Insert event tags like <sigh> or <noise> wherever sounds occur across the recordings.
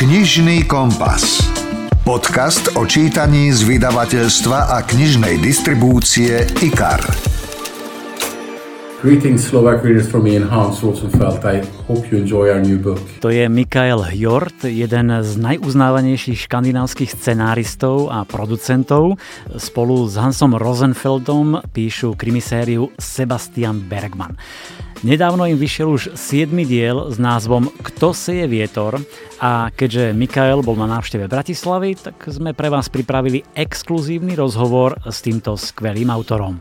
Knižný kompas. Podcast o čítaní z vydavateľstva a knižnej distribúcie IKAR. Greetings Slovak readers from and Hans Rosenfeld. I hope you enjoy our new book. To je Mikael Hjort, jeden z najuznávanejších škandinávskych scenáristov a producentov. Spolu s Hansom Rosenfeldom píšu krimisériu Sebastian Bergman. Nedávno im vyšiel už 7. diel s názvom Kto seje vietor a keďže Mikael bol na návšteve Bratislavy, tak sme pre vás pripravili exkluzívny rozhovor s týmto skvelým autorom.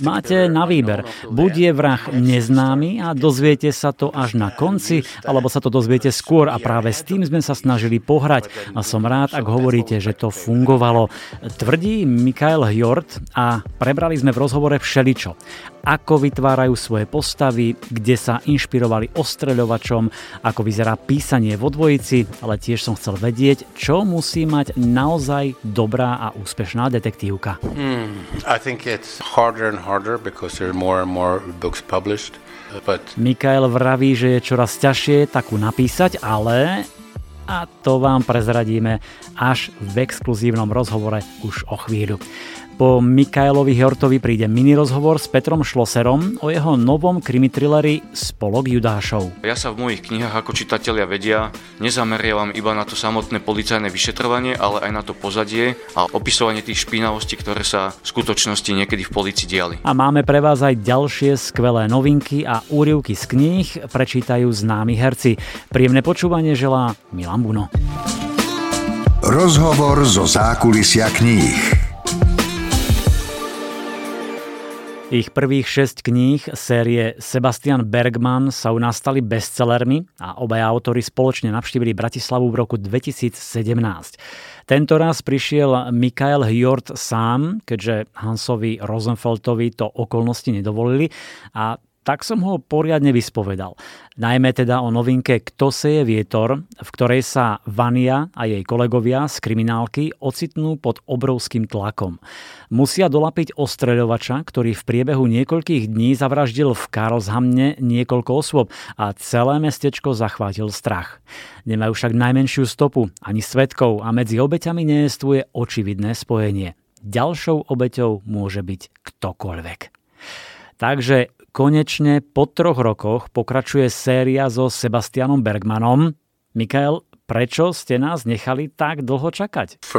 Máte na výber, buď je vrah neznámy a dozviete sa to až na konci, alebo sa to dozviete skôr a práve s tým sme sa snažili pohrať a som rád, ak hovoríte, že to fungovalo. Tvrdí Mikael Hjort a prebrali sme v rozhovore všeličo ako vytvárajú svoje postavy, kde sa inšpirovali ostreľovačom, ako vyzerá písanie vo dvojici, ale tiež som chcel vedieť, čo musí mať naozaj dobrá a úspešná detektívka. Hmm, I think it's harder and harder because there are more and more books published. But... Mikael vraví, že je čoraz ťažšie takú napísať, ale a to vám prezradíme až v exkluzívnom rozhovore už o chvíľu. Po Mikailovi Hjortovi príde mini rozhovor s Petrom Šloserom o jeho novom krimitrileri Spolok Judášov. Ja sa v mojich knihách ako čitatelia vedia nezameriavam iba na to samotné policajné vyšetrovanie, ale aj na to pozadie a opisovanie tých špinavostí, ktoré sa v skutočnosti niekedy v policii diali. A máme pre vás aj ďalšie skvelé novinky a úrivky z kníh prečítajú známi herci. Príjemné počúvanie želá Milan Buno. Rozhovor zo zákulisia kníh. Ich prvých šesť kníh série Sebastian Bergman sa u nás stali bestsellermi a obaja autory spoločne navštívili Bratislavu v roku 2017. Tento raz prišiel Mikael Hjort sám, keďže Hansovi Rosenfeltovi to okolnosti nedovolili a tak som ho poriadne vyspovedal. Najmä teda o novinke Kto seje vietor, v ktorej sa Vania a jej kolegovia z kriminálky ocitnú pod obrovským tlakom. Musia dolapiť ostreľovača, ktorý v priebehu niekoľkých dní zavraždil v Karlshamne niekoľko osôb a celé mestečko zachvátil strach. Nemajú však najmenšiu stopu ani svetkov a medzi obeťami nejestvuje očividné spojenie. Ďalšou obeťou môže byť ktokoľvek. Takže konečne po troch rokoch pokračuje séria so Sebastianom Bergmanom. Mikael, prečo ste nás nechali tak dlho čakať? V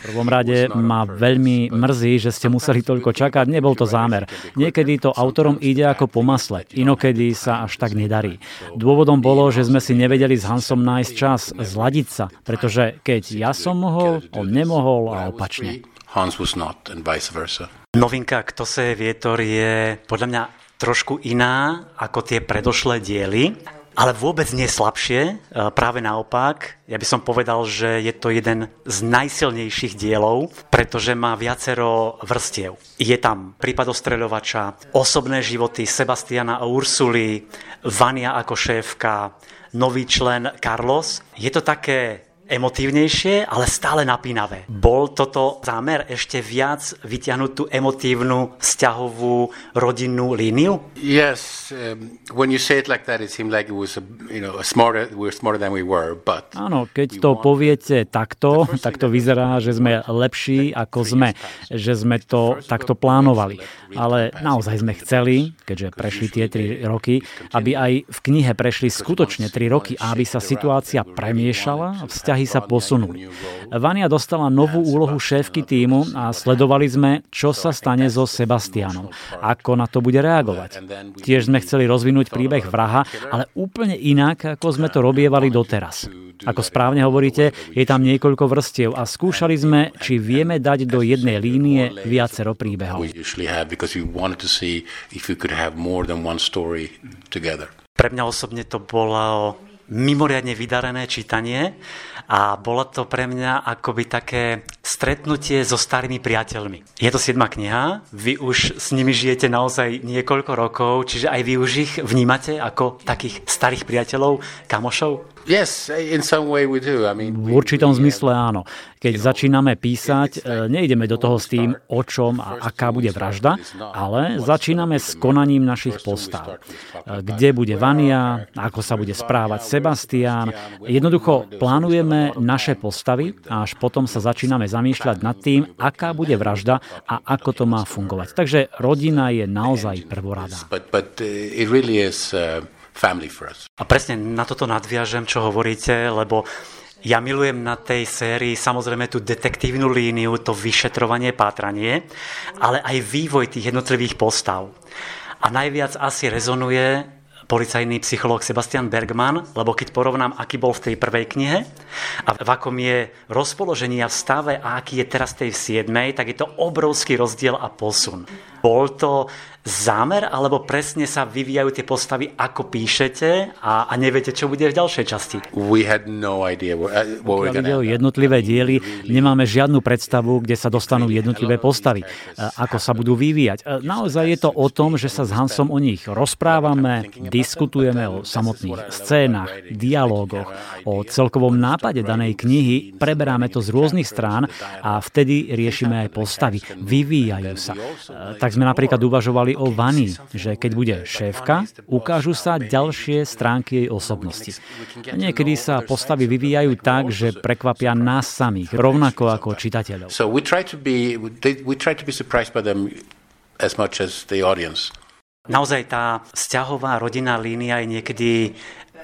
prvom rade ma veľmi mrzí, že ste museli toľko čakať, nebol to zámer. Niekedy to autorom ide ako po masle, inokedy sa až tak nedarí. Dôvodom bolo, že sme si nevedeli s Hansom nájsť čas zladiť sa, pretože keď ja som mohol, on nemohol a opačne. Hans was not and vice versa. Novinka Kto se vietor je podľa mňa trošku iná ako tie predošlé diely, ale vôbec nie slabšie, e, práve naopak. Ja by som povedal, že je to jeden z najsilnejších dielov, pretože má viacero vrstiev. Je tam prípad ostreľovača, osobné životy Sebastiana a Ursuly, Vania ako šéfka, nový člen Carlos. Je to také emotívnejšie, ale stále napínavé. Bol toto zámer ešte viac vyťahnuť tú emotívnu, vzťahovú, rodinnú líniu? Yes, um, when you say it like that, it seemed like it was, a, you know, a smarter, we're smarter than we were, but... Áno, keď to poviete takto, tak to vyzerá, že sme lepší ako sme, že sme to takto plánovali. Ale naozaj sme chceli, keďže prešli tie tri roky, aby aj v knihe prešli skutočne tri roky a aby sa situácia premiešala, vzťah vzťahy sa posunuli. Vania dostala novú úlohu šéfky týmu a sledovali sme, čo sa stane so Sebastianom, ako na to bude reagovať. Tiež sme chceli rozvinúť príbeh vraha, ale úplne inak, ako sme to robievali doteraz. Ako správne hovoríte, je tam niekoľko vrstiev a skúšali sme, či vieme dať do jednej línie viacero príbehov. Pre mňa osobne to bolo mimoriadne vydarené čítanie a bolo to pre mňa akoby také stretnutie so starými priateľmi. Je to siedma kniha, vy už s nimi žijete naozaj niekoľko rokov, čiže aj vy už ich vnímate ako takých starých priateľov, kamošov? Yes, in some way we do. I mean, v určitom zmysle áno. Keď začíname písať, e, nejdeme do toho s tým, o čom a aká bude vražda, ale začíname s konaním našich postav. E, kde bude Vania, ako sa bude správať Sebastian. Jednoducho plánujeme naše postavy a až potom sa začíname zamýšľať nad tým, aká bude vražda a ako to má fungovať. Takže rodina je naozaj prvorada. Uh, uh. A presne na toto nadviažem, čo hovoríte, lebo ja milujem na tej sérii samozrejme tú detektívnu líniu, to vyšetrovanie, pátranie, ale aj vývoj tých jednotlivých postav. A najviac asi rezonuje policajný psychológ Sebastian Bergman, lebo keď porovnám, aký bol v tej prvej knihe a v akom je rozpoložení a v stave a aký je teraz tej v siedmej, tak je to obrovský rozdiel a posun. Bol to zámer, alebo presne sa vyvíjajú tie postavy, ako píšete a, a neviete, čo bude v ďalšej časti? We had no idea what, uh, what ide o jednotlivé diely, nemáme žiadnu predstavu, kde sa dostanú jednotlivé postavy, ako sa budú vyvíjať. Naozaj je to o tom, že sa s Hansom o nich rozprávame, diskutujeme o samotných scénach, dialógoch, o celkovom nápade danej knihy, preberáme to z rôznych strán a vtedy riešime aj postavy. Vyvíjajú sa. Tak sme napríklad uvažovali o Vani, že keď bude šéfka, ukážu sa ďalšie stránky jej osobnosti. Niekedy sa postavy vyvíjajú tak, že prekvapia nás samých, rovnako ako čitateľov. So we try to be, we try to be surprised by them as much as the audience. Naozaj tá vzťahová rodinná línia je niekedy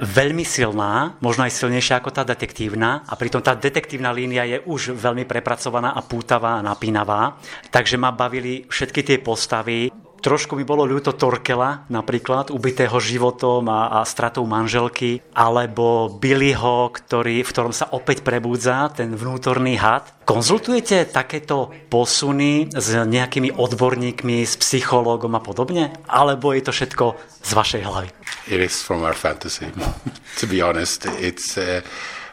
veľmi silná, možno aj silnejšia ako tá detektívna a pritom tá detektívna línia je už veľmi prepracovaná a pútavá a napínavá. Takže ma bavili všetky tie postavy. Trošku mi bolo ľúto Torkela, napríklad, ubitého životom a, a stratou manželky, alebo Billyho, ktorý, v ktorom sa opäť prebúdza ten vnútorný had. Konzultujete takéto posuny s nejakými odborníkmi, s psychológom a podobne? Alebo je to všetko z vašej hlavy? It is from our fantasy, <laughs> to be honest. It's... Uh...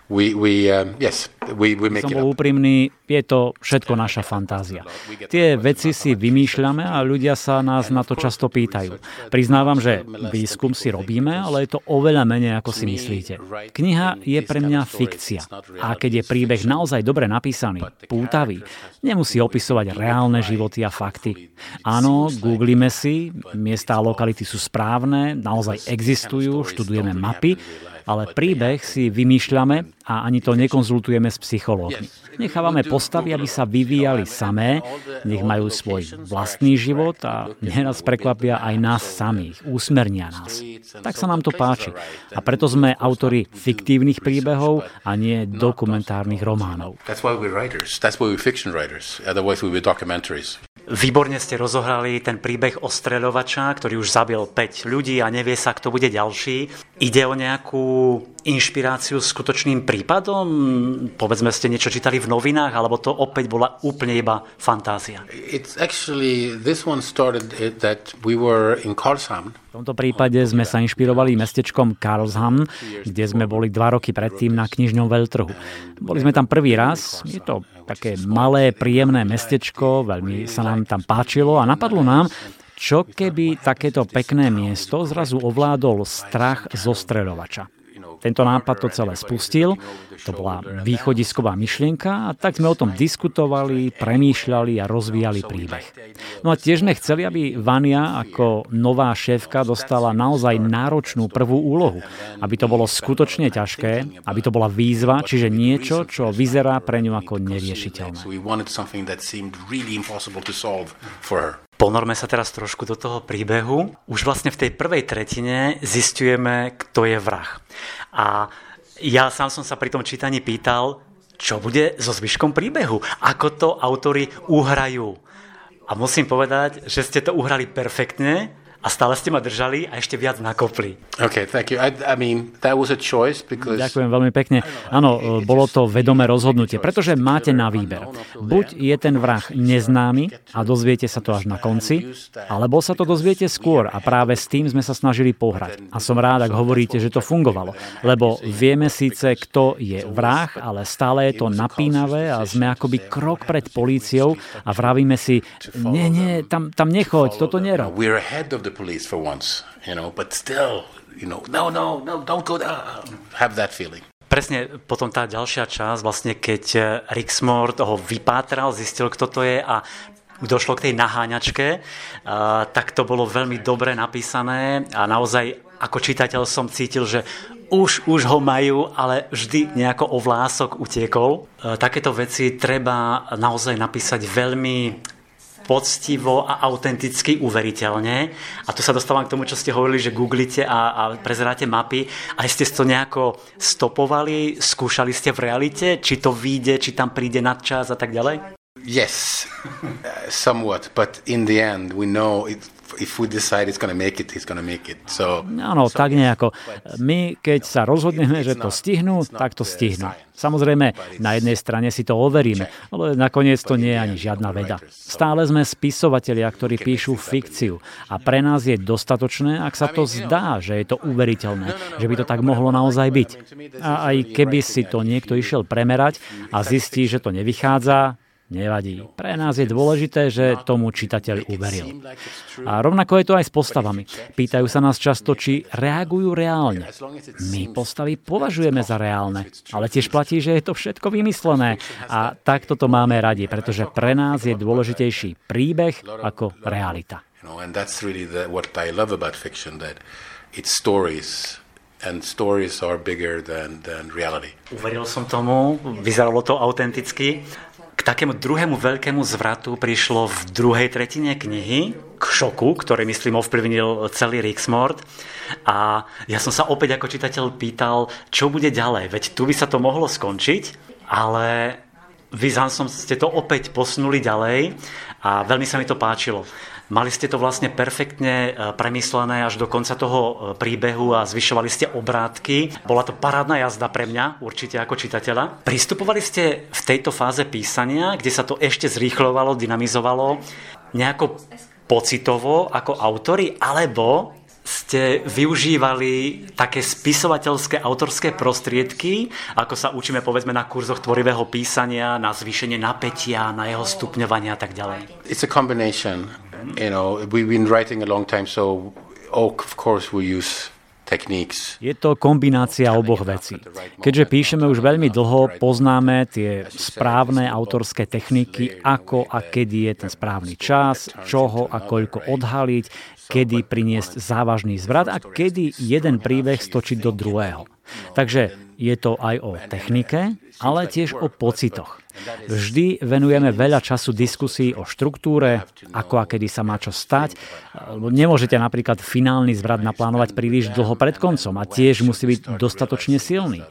We, we, yes, we, we make Som bol úprimný, je to všetko naša fantázia. Tie veci si vymýšľame a ľudia sa nás na to často pýtajú. Priznávam, že výskum si robíme, ale je to oveľa menej, ako si myslíte. Kniha je pre mňa fikcia. A keď je príbeh naozaj dobre napísaný, pútavý, nemusí opisovať reálne životy a fakty. Áno, googlíme si, miesta a lokality sú správne, naozaj existujú, študujeme mapy, ale príbeh si vymýšľame a ani to nekonzultujeme s psychológmi. Nechávame postavy, aby sa vyvíjali samé, nech majú svoj vlastný život a neraz prekvapia aj nás samých, úsmernia nás. Tak sa nám to páči. A preto sme autori fiktívnych príbehov a nie dokumentárnych románov. That's why we're writers. That's why we're fiction writers. Otherwise we documentaries. Výborne ste rozohrali ten príbeh ostreľovača, ktorý už zabil 5 ľudí a nevie sa, kto bude ďalší. Ide o nejakú inšpiráciu skutočným prípadom? Povedzme, ste niečo čítali v novinách, alebo to opäť bola úplne iba fantázia? It's actually, this one started that we were in Karlshamn. V tomto prípade sme sa inšpirovali mestečkom Karlshamn, kde sme boli dva roky predtým na knižňom veľtrhu. Boli sme tam prvý raz, je to také malé, príjemné mestečko, veľmi sa nám tam páčilo a napadlo nám, čo keby takéto pekné miesto zrazu ovládol strach zo streľovača. Tento nápad to celé spustil, to bola východisková myšlienka a tak sme o tom diskutovali, premýšľali a rozvíjali príbeh. No a tiež sme chceli, aby Vania ako nová šéfka dostala naozaj náročnú prvú úlohu, aby to bolo skutočne ťažké, aby to bola výzva, čiže niečo, čo vyzerá pre ňu ako neriešiteľné. Ponorme sa teraz trošku do toho príbehu. Už vlastne v tej prvej tretine zistujeme, kto je vrah. A ja sám som sa pri tom čítaní pýtal, čo bude so zvyškom príbehu, ako to autory uhrajú. A musím povedať, že ste to uhrali perfektne a stále ste ma držali a ešte viac nakopli. Okay, thank you. I, I mean, that was a choice because... Ďakujem veľmi pekne. Áno, bolo to vedomé rozhodnutie, pretože máte na výber. Buď je ten vrah neznámy a dozviete sa to až na konci, alebo sa to dozviete skôr a práve s tým sme sa snažili pohrať. A som rád, ak hovoríte, že to fungovalo, lebo vieme síce, kto je vrah, ale stále je to napínavé a sme akoby krok pred políciou a vravíme si, nie, nie, tam, tam nechoď, toto nerob. The police for once, you know, but still, you know, no, no, no, don't go down. Have that feeling. Presne potom tá ďalšia časť, vlastne keď eh, Rixmore toho vypátral, zistil, kto to je a došlo k tej naháňačke, uh, tak to bolo veľmi dobre napísané a naozaj ako čitateľ som cítil, že už, už ho majú, ale vždy nejako o vlások utiekol. Uh, takéto veci treba naozaj napísať veľmi poctivo a autenticky uveriteľne. A tu sa dostávam k tomu, čo ste hovorili, že googlite a, a prezeráte mapy. A ste to nejako stopovali, skúšali ste v realite, či to vyjde, či tam príde nadčas a tak ďalej? Yes, somewhat, but in the end we know it, if we decide it's going to make it, it's going to make it. So, Áno, tak nejako. My, keď sa rozhodneme, že to stihnú, tak to stihnú. Samozrejme, na jednej strane si to overíme, ale nakoniec to nie je ani žiadna veda. Stále sme spisovatelia, ktorí píšu fikciu a pre nás je dostatočné, ak sa to zdá, že je to uveriteľné, že by to tak mohlo naozaj byť. A aj keby si to niekto išiel premerať a zistí, že to nevychádza, Nevadí. Pre nás je dôležité, že tomu čitateľ uveril. A rovnako je to aj s postavami. Pýtajú sa nás často, či reagujú reálne. My postavy považujeme za reálne, ale tiež platí, že je to všetko vymyslené. A takto to máme radi, pretože pre nás je dôležitejší príbeh ako realita. and stories are bigger than, than reality. Uveril som tomu, vyzeralo to autenticky k takému druhému veľkému zvratu prišlo v druhej tretine knihy, k šoku, ktorý myslím ovplyvnil celý Rixmord. A ja som sa opäť ako čitateľ pýtal, čo bude ďalej, veď tu by sa to mohlo skončiť, ale vy som ste to opäť posunuli ďalej a veľmi sa mi to páčilo. Mali ste to vlastne perfektne e, premyslené až do konca toho e, príbehu a zvyšovali ste obrátky. Bola to parádna jazda pre mňa, určite ako čitateľa. Pristupovali ste v tejto fáze písania, kde sa to ešte zrýchľovalo, dynamizovalo, nejako pocitovo ako autory, alebo ste využívali také spisovateľské autorské prostriedky, ako sa učíme povedzme na kurzoch tvorivého písania, na zvýšenie napätia, na jeho stupňovanie a tak ďalej? It's a combination. You know, we've been writing a long time, so oh, of course we use je to kombinácia oboch vecí. Keďže píšeme už veľmi dlho, poznáme tie správne autorské techniky, ako a kedy je ten správny čas, čoho a koľko odhaliť, kedy priniesť závažný zvrat a kedy jeden príbeh stočiť do druhého. Takže je to aj o technike, ale tiež o pocitoch. Vždy venujeme veľa času diskusii o štruktúre, ako a kedy sa má čo stať. Nemôžete napríklad finálny zvrat naplánovať príliš dlho pred koncom a tiež musí byť dostatočne silný.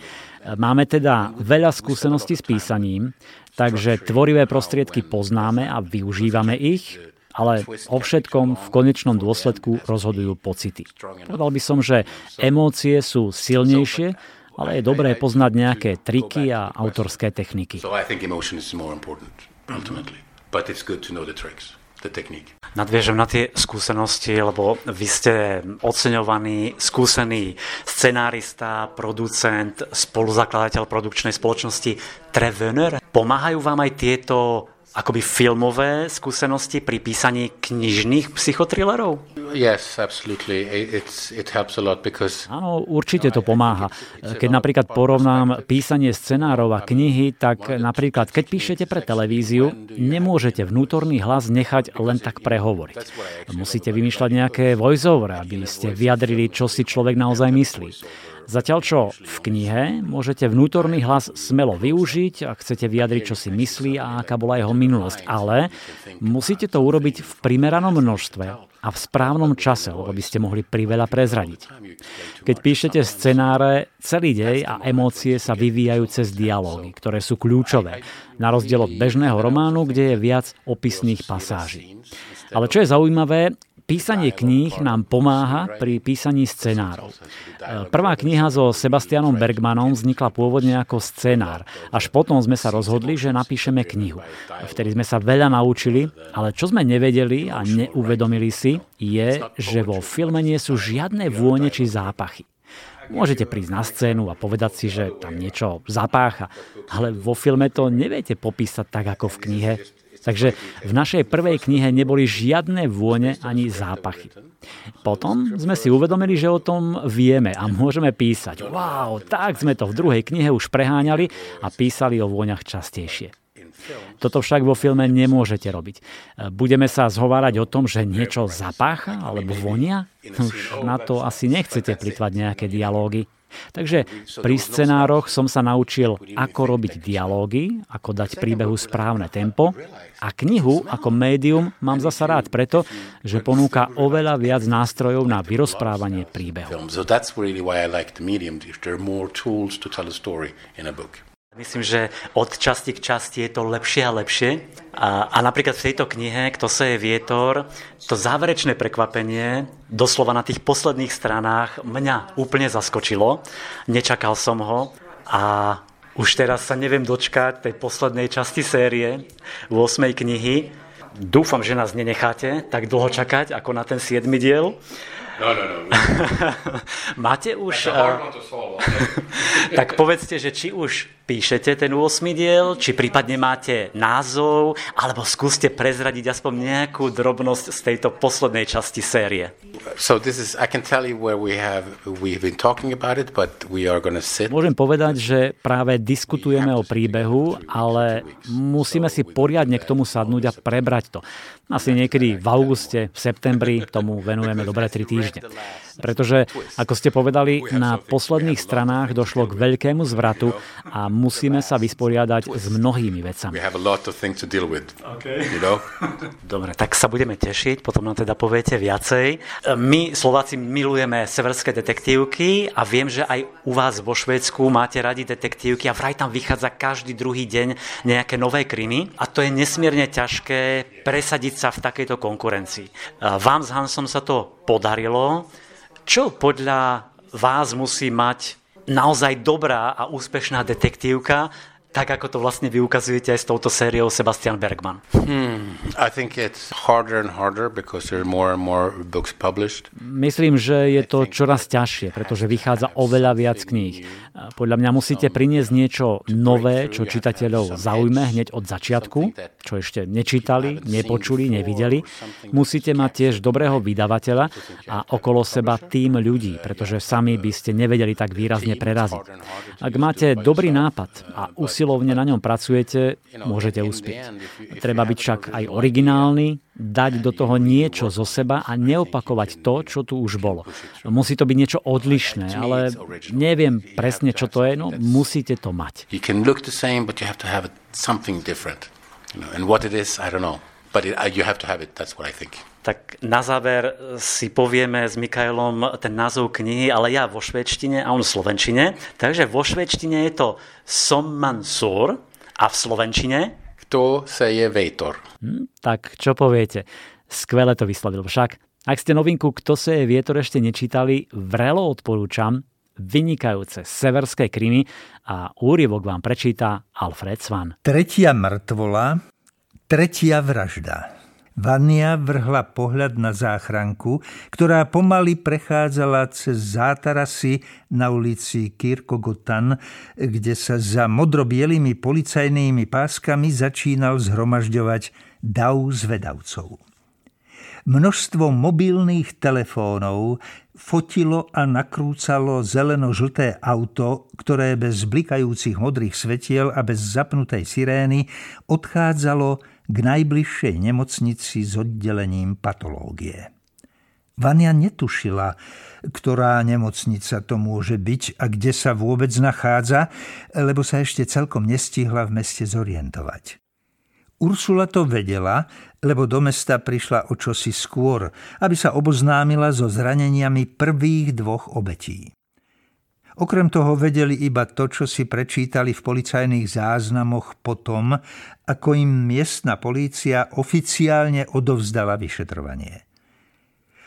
Máme teda veľa skúseností s písaním, takže tvorivé prostriedky poznáme a využívame ich, ale o všetkom v konečnom dôsledku rozhodujú pocity. Povedal by som, že emócie sú silnejšie, ale je dobré poznať nejaké triky a autorské techniky. Nadviežem na tie skúsenosti, lebo vy ste oceňovaný, skúsený scenárista, producent, spoluzakladateľ produkčnej spoločnosti Trevener. Pomáhajú vám aj tieto akoby filmové skúsenosti pri písaní knižných psychotrilerov? Yes, absolutely. It's, it helps a lot because... Áno, určite to pomáha. Keď napríklad porovnám písanie scenárov a knihy, tak napríklad keď píšete pre televíziu, nemôžete vnútorný hlas nechať len tak prehovoriť. Musíte vymýšľať nejaké voiceover, aby ste vyjadrili, čo si človek naozaj myslí. Zatiaľ čo v knihe môžete vnútorný hlas smelo využiť, ak chcete vyjadriť, čo si myslí a aká bola jeho minulosť. Ale musíte to urobiť v primeranom množstve a v správnom čase, lebo by ste mohli priveľa prezradiť. Keď píšete scenáre, celý dej a emócie sa vyvíjajú cez dialógy, ktoré sú kľúčové, na rozdiel od bežného románu, kde je viac opisných pasáží. Ale čo je zaujímavé, Písanie kníh nám pomáha pri písaní scenárov. Prvá kniha so Sebastianom Bergmanom vznikla pôvodne ako scenár. Až potom sme sa rozhodli, že napíšeme knihu. Vtedy sme sa veľa naučili, ale čo sme nevedeli a neuvedomili si, je, že vo filme nie sú žiadne vône či zápachy. Môžete prísť na scénu a povedať si, že tam niečo zapácha, ale vo filme to neviete popísať tak ako v knihe. Takže v našej prvej knihe neboli žiadne vône ani zápachy. Potom sme si uvedomili, že o tom vieme a môžeme písať. Wow, tak sme to v druhej knihe už preháňali a písali o vôňach častejšie. Toto však vo filme nemôžete robiť. Budeme sa zhovárať o tom, že niečo zapácha alebo vonia? Už na to asi nechcete plitvať nejaké dialógy. Takže pri scenároch som sa naučil, ako robiť dialógy, ako dať príbehu správne tempo a knihu ako médium mám zasa rád preto, že ponúka oveľa viac nástrojov na vyrozprávanie príbehu. Myslím, že od časti k časti je to lepšie a lepšie. A, a napríklad v tejto knihe, Kto sa je vietor, to záverečné prekvapenie, doslova na tých posledných stranách, mňa úplne zaskočilo. Nečakal som ho a už teraz sa neviem dočkať tej poslednej časti série, 8. knihy. Dúfam, že nás nenecháte tak dlho čakať, ako na ten 7. diel. No, no, no. <laughs> Máte už... <laughs> tak povedzte, že či už píšete ten 8 diel, či prípadne máte názov, alebo skúste prezradiť aspoň nejakú drobnosť z tejto poslednej časti série. So this is, I can tell you where we have, we've been talking about it, but we are going to sit. Môžem povedať, že práve diskutujeme o príbehu, ale musíme si poriadne k tomu sadnúť a prebrať to. Asi niekedy v auguste, v septembri tomu venujeme dobre 3 týždne. Pretože, ako ste povedali, na posledných stranách došlo k veľkému zvratu a musíme sa vysporiadať s mnohými vecami. <laughs> Dobre, tak sa budeme tešiť, potom nám teda poviete viacej. My, Slováci, milujeme severské detektívky a viem, že aj u vás vo Švédsku máte radi detektívky a vraj tam vychádza každý druhý deň nejaké nové krymy a to je nesmierne ťažké presadiť sa v takejto konkurencii. Vám s Hansom sa to podarilo. Čo podľa vás musí mať naozaj dobrá a úspešná detektívka, tak ako to vlastne vy ukazujete aj s touto sériou Sebastian Bergman? Hmm, I think it's harder and harder because there are more and more books published. Myslím, že je to čoraz ťažšie, pretože vychádza oveľa viac kníh. Podľa mňa musíte priniesť niečo nové, čo čitateľov zaujme hneď od začiatku, čo ešte nečítali, nepočuli, nevideli. Musíte mať tiež dobrého vydavateľa a okolo seba tým ľudí, pretože sami by ste nevedeli tak výrazne preraziť. Ak máte dobrý nápad a usilovanie usilovne na ňom pracujete, môžete uspieť. Treba byť však aj originálny, dať do toho niečo zo seba a neopakovať to, čo tu už bolo. Musí to byť niečo odlišné, ale neviem presne, čo to je, no musíte to mať. But you have to have it, that's what I think. Tak na záver si povieme s Mikaelom ten názov knihy, ale ja vo švedštine a on v slovenčine. Takže vo švedštine je to Som Mansur a v slovenčine? Kto sa je vejtor. Hm, tak čo poviete? Skvele to vyslovil však. Ak ste novinku Kto sa je vietor ešte nečítali, vrelo odporúčam vynikajúce severské krymy a úryvok vám prečíta Alfred Svan. Tretia mŕtvola, tretia vražda. Vania vrhla pohľad na záchranku, ktorá pomaly prechádzala cez zátarasy na ulici Kirkogotan, kde sa za modrobielými policajnými páskami začínal zhromažďovať dav zvedavcov. Množstvo mobilných telefónov fotilo a nakrúcalo zeleno-žlté auto, ktoré bez blikajúcich modrých svetiel a bez zapnutej sirény odchádzalo k najbližšej nemocnici s oddelením patológie. Vania netušila, ktorá nemocnica to môže byť a kde sa vôbec nachádza, lebo sa ešte celkom nestihla v meste zorientovať. Ursula to vedela, lebo do mesta prišla o čosi skôr, aby sa oboznámila so zraneniami prvých dvoch obetí. Okrem toho vedeli iba to, čo si prečítali v policajných záznamoch potom, ako im miestna polícia oficiálne odovzdala vyšetrovanie.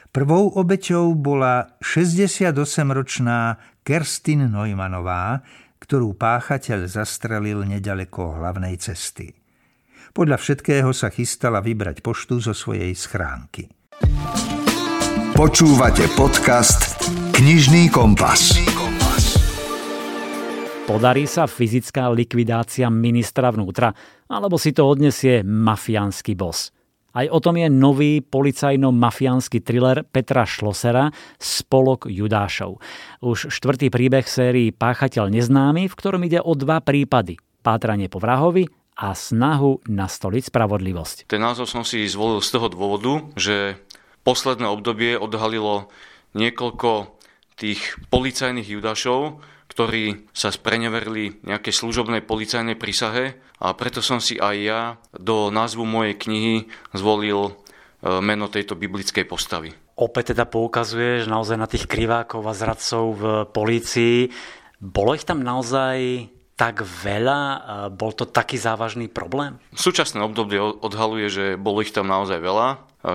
Prvou obeťou bola 68-ročná Kerstin Neumannová, ktorú páchateľ zastrelil nedaleko hlavnej cesty. Podľa všetkého sa chystala vybrať poštu zo svojej schránky. Počúvate podcast Knižný kompas. Podarí sa fyzická likvidácia ministra vnútra, alebo si to odnesie mafiánsky bos. Aj o tom je nový policajno-mafiánsky thriller Petra Šlosera Spolok Judášov. Už štvrtý príbeh sérii Páchateľ neznámy, v ktorom ide o dva prípady. Pátranie po vrahovi a snahu nastoliť spravodlivosť. Ten názov som si zvolil z toho dôvodu, že posledné obdobie odhalilo niekoľko tých policajných judášov, ktorí sa spreneverili nejakej služobnej policajnej prísahe a preto som si aj ja do názvu mojej knihy zvolil e, meno tejto biblickej postavy. Opäť teda poukazuješ naozaj na tých krivákov a zradcov v polícii. Bolo ich tam naozaj tak veľa? Bol to taký závažný problém? V súčasné obdobie odhaluje, že bolo ich tam naozaj veľa.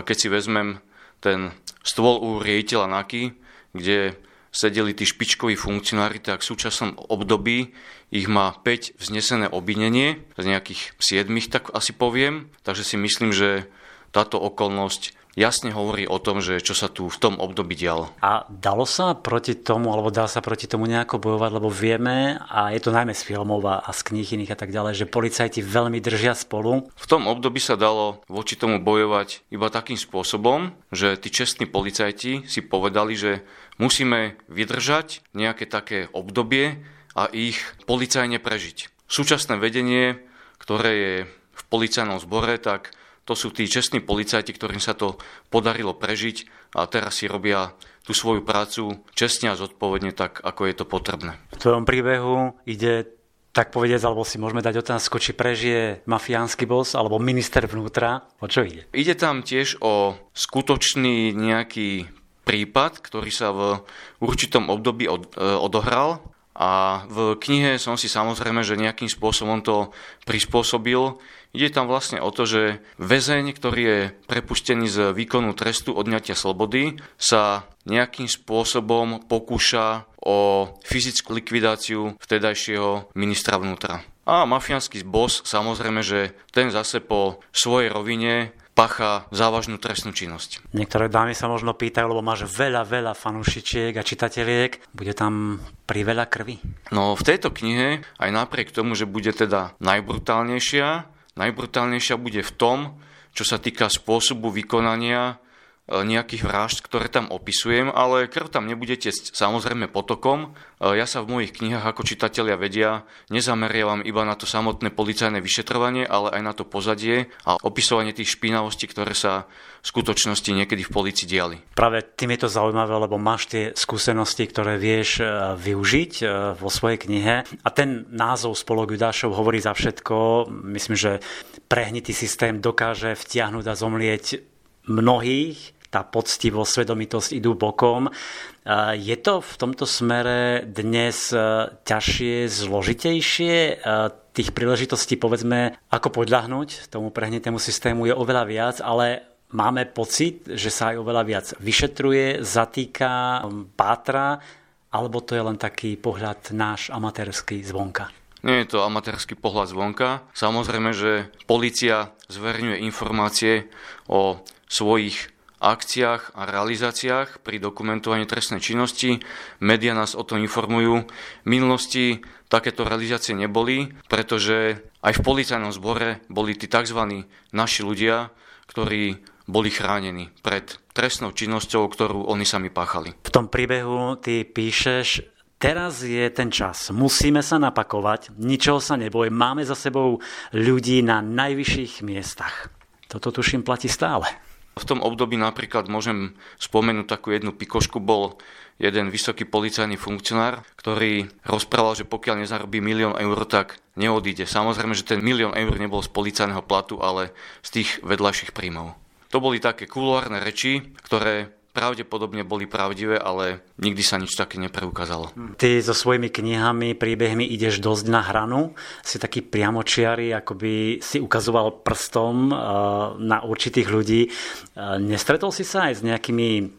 Keď si vezmem ten stôl u riejiteľa NAKY, kde sedeli tí špičkoví funkcionári, tak v súčasnom období ich má 5 vznesené obvinenie, z nejakých 7 tak asi poviem, takže si myslím, že táto okolnosť jasne hovorí o tom, že čo sa tu v tom období dialo. A dalo sa proti tomu, alebo dá sa proti tomu nejako bojovať, lebo vieme, a je to najmä z filmov a z kníh iných a tak ďalej, že policajti veľmi držia spolu. V tom období sa dalo voči tomu bojovať iba takým spôsobom, že tí čestní policajti si povedali, že musíme vydržať nejaké také obdobie a ich policajne prežiť. Súčasné vedenie, ktoré je v policajnom zbore, tak to sú tí čestní policajti, ktorým sa to podarilo prežiť a teraz si robia tú svoju prácu čestne a zodpovedne tak, ako je to potrebné. V tvojom príbehu ide tak povedať, alebo si môžeme dať otázku, či prežije mafiánsky bos alebo minister vnútra. O čo ide? Ide tam tiež o skutočný nejaký prípad, ktorý sa v určitom období od, e, odohral a v knihe som si samozrejme, že nejakým spôsobom to prispôsobil. Ide tam vlastne o to, že väzeň, ktorý je prepustený z výkonu trestu odňatia slobody, sa nejakým spôsobom pokúša o fyzickú likvidáciu vtedajšieho ministra vnútra. A mafiánsky boss samozrejme, že ten zase po svojej rovine pacha závažnú trestnú činnosť. Niektoré dámy sa možno pýtajú, lebo máš veľa, veľa fanúšičiek a čitateľiek. Bude tam pri veľa krvi? No v tejto knihe, aj napriek tomu, že bude teda najbrutálnejšia, najbrutálnejšia bude v tom, čo sa týka spôsobu vykonania nejakých vražd, ktoré tam opisujem, ale krv tam nebude tiecť samozrejme potokom. E, ja sa v mojich knihách, ako čitatelia vedia, nezameriavam iba na to samotné policajné vyšetrovanie, ale aj na to pozadie a opisovanie tých špinavostí, ktoré sa v skutočnosti niekedy v policii diali. Práve tým je to zaujímavé, lebo máš tie skúsenosti, ktoré vieš e, využiť vo svojej knihe a ten názov Spolok Judášov hovorí za všetko. Myslím, že prehnitý systém dokáže vtiahnuť a zomlieť mnohých tá poctivosť, svedomitosť idú bokom. Je to v tomto smere dnes e, ťažšie, zložitejšie? E, tých príležitostí, povedzme, ako podľahnuť tomu prehnetému systému je oveľa viac, ale máme pocit, že sa aj oveľa viac vyšetruje, zatýka, pátra, alebo to je len taký pohľad náš amatérsky zvonka? Nie je to amatérsky pohľad zvonka. Samozrejme, že policia zverňuje informácie o svojich akciách a realizáciách pri dokumentovaní trestnej činnosti. Média nás o tom informujú. V minulosti takéto realizácie neboli, pretože aj v policajnom zbore boli tí tzv. naši ľudia, ktorí boli chránení pred trestnou činnosťou, ktorú oni sami páchali. V tom príbehu ty píšeš, teraz je ten čas, musíme sa napakovať, ničoho sa neboj, máme za sebou ľudí na najvyšších miestach. Toto tuším platí stále. V tom období napríklad môžem spomenúť takú jednu pikošku, bol jeden vysoký policajný funkcionár, ktorý rozprával, že pokiaľ nezarobí milión eur, tak neodíde. Samozrejme, že ten milión eur nebol z policajného platu, ale z tých vedľajších príjmov. To boli také kulárne reči, ktoré pravdepodobne boli pravdivé, ale nikdy sa nič také nepreukázalo. Ty so svojimi knihami, príbehmi ideš dosť na hranu, si taký priamočiary, ako by si ukazoval prstom eh, na určitých ľudí. Eh, nestretol si sa aj s nejakými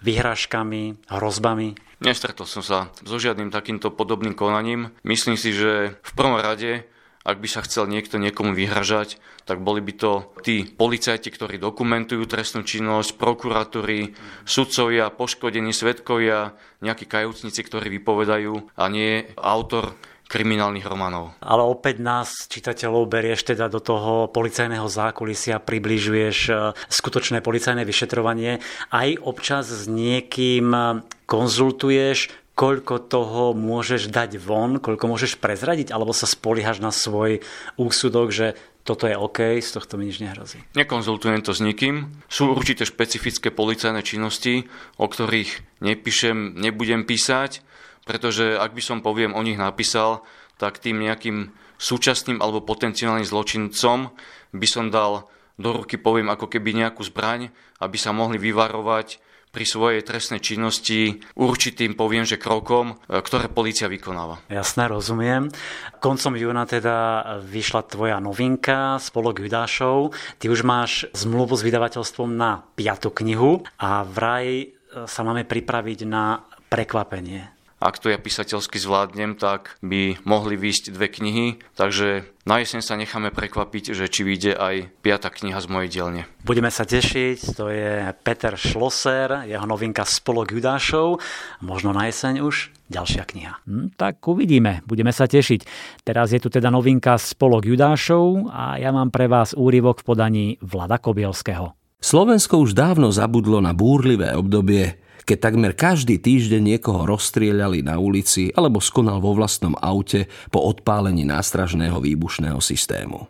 vyhrážkami, hrozbami? Nestretol som sa so žiadnym takýmto podobným konaním. Myslím si, že v prvom rade ak by sa chcel niekto niekomu vyhražať, tak boli by to tí policajti, ktorí dokumentujú trestnú činnosť, prokuratúry, sudcovia, poškodení svetkovia, nejakí kajúcnici, ktorí vypovedajú a nie autor kriminálnych románov. Ale opäť nás, čitateľov, berieš teda do toho policajného zákulisia, približuješ e, skutočné policajné vyšetrovanie. Aj občas s niekým konzultuješ, koľko toho môžeš dať von, koľko môžeš prezradiť, alebo sa spoliehaš na svoj úsudok, že toto je OK, z tohto mi nič nehrozí. Nekonzultujem to s nikým. Sú určite špecifické policajné činnosti, o ktorých nepíšem, nebudem písať, pretože ak by som poviem o nich napísal, tak tým nejakým súčasným alebo potenciálnym zločincom by som dal do ruky, poviem, ako keby nejakú zbraň, aby sa mohli vyvarovať pri svojej trestnej činnosti určitým, poviem, že krokom, e, ktoré policia vykonáva. Jasné, rozumiem. Koncom júna teda vyšla tvoja novinka Spolok Judášov. Ty už máš zmluvu s vydavateľstvom na piatu knihu a vraj sa máme pripraviť na prekvapenie ak to ja písateľsky zvládnem, tak by mohli výjsť dve knihy, takže na jeseň sa necháme prekvapiť, že či vyjde aj piata kniha z mojej dielne. Budeme sa tešiť, to je Peter Schlosser, jeho novinka Spolok Judášov, možno na jeseň už ďalšia kniha. Hm, tak uvidíme, budeme sa tešiť. Teraz je tu teda novinka Spolok Judášov a ja mám pre vás úryvok v podaní Vlada Kobielského. Slovensko už dávno zabudlo na búrlivé obdobie, keď takmer každý týždeň niekoho rozstrieľali na ulici alebo skonal vo vlastnom aute po odpálení nástražného výbušného systému.